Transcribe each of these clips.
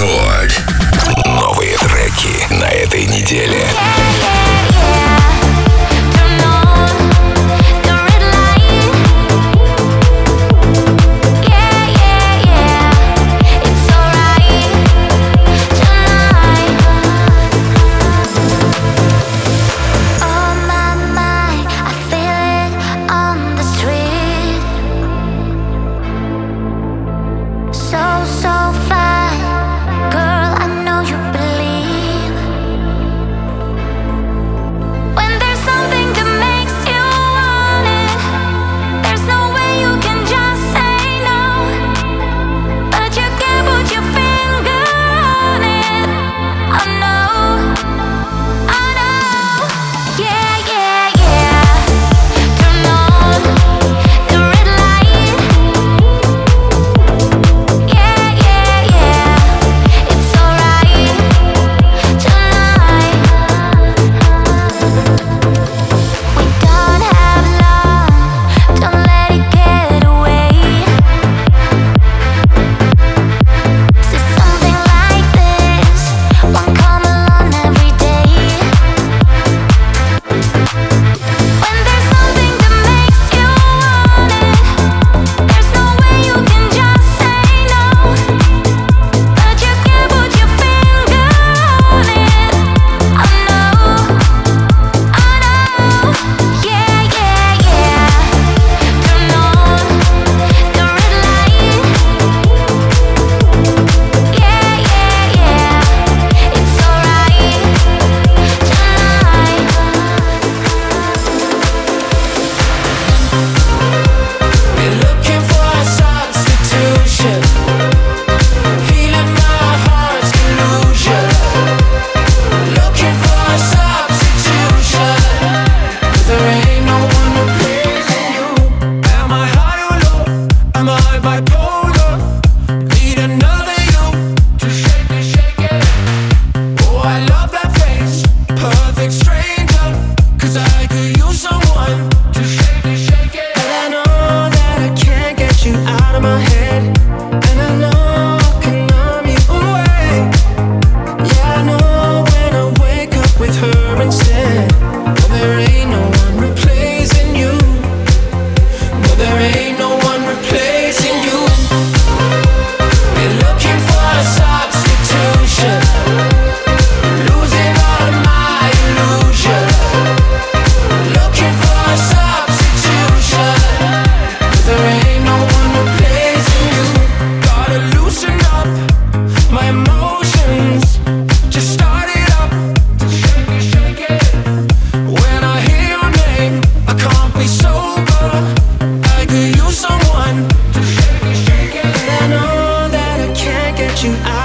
Рекорд. Новые треки на этой неделе. Yeah, yeah.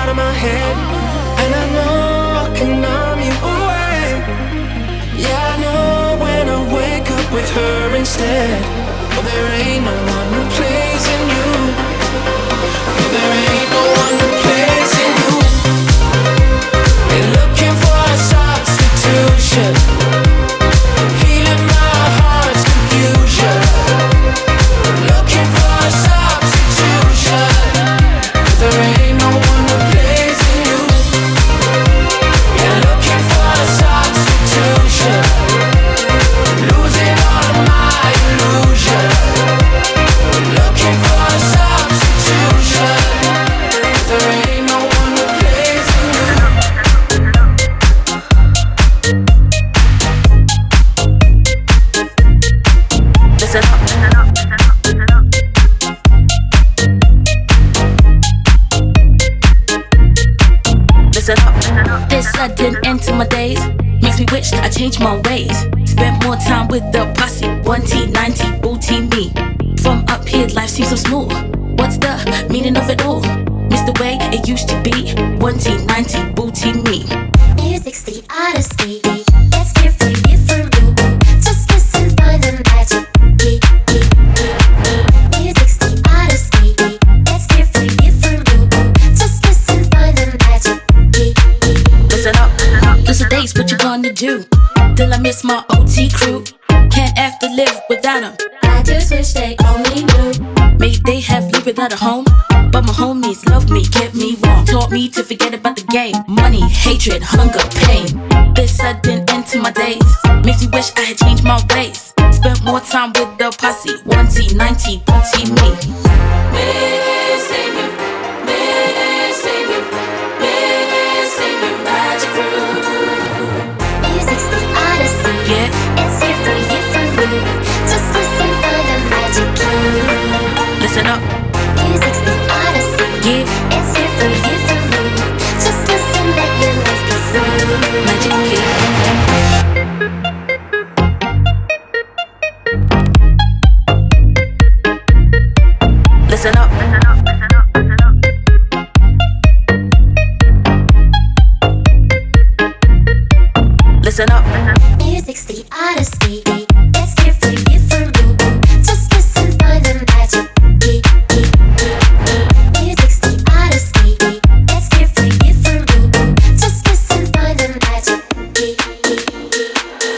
out of my head. And I know I can numb you away. Yeah, I know when I wake up with her instead. Well, there ain't no one Mix up. This sudden end to my days makes me wish I changed my ways. Spent more time with the posse. One-T, 90, booty me. From up here, life seems so smooth. What's the meaning of it all? Miss the way it used to be. One-T, 90, booty me. do till I miss my OT crew. Can't have to live without them. I just wish they only knew. Maybe they have lived without a home. But my homies love me, kept me warm. Taught me to forget about the game. Money, hatred, hunger, pain. This sudden end to my days makes me wish I had changed my ways. Spent more time with the posse. One-T, 90, 30, me. me. Listen up,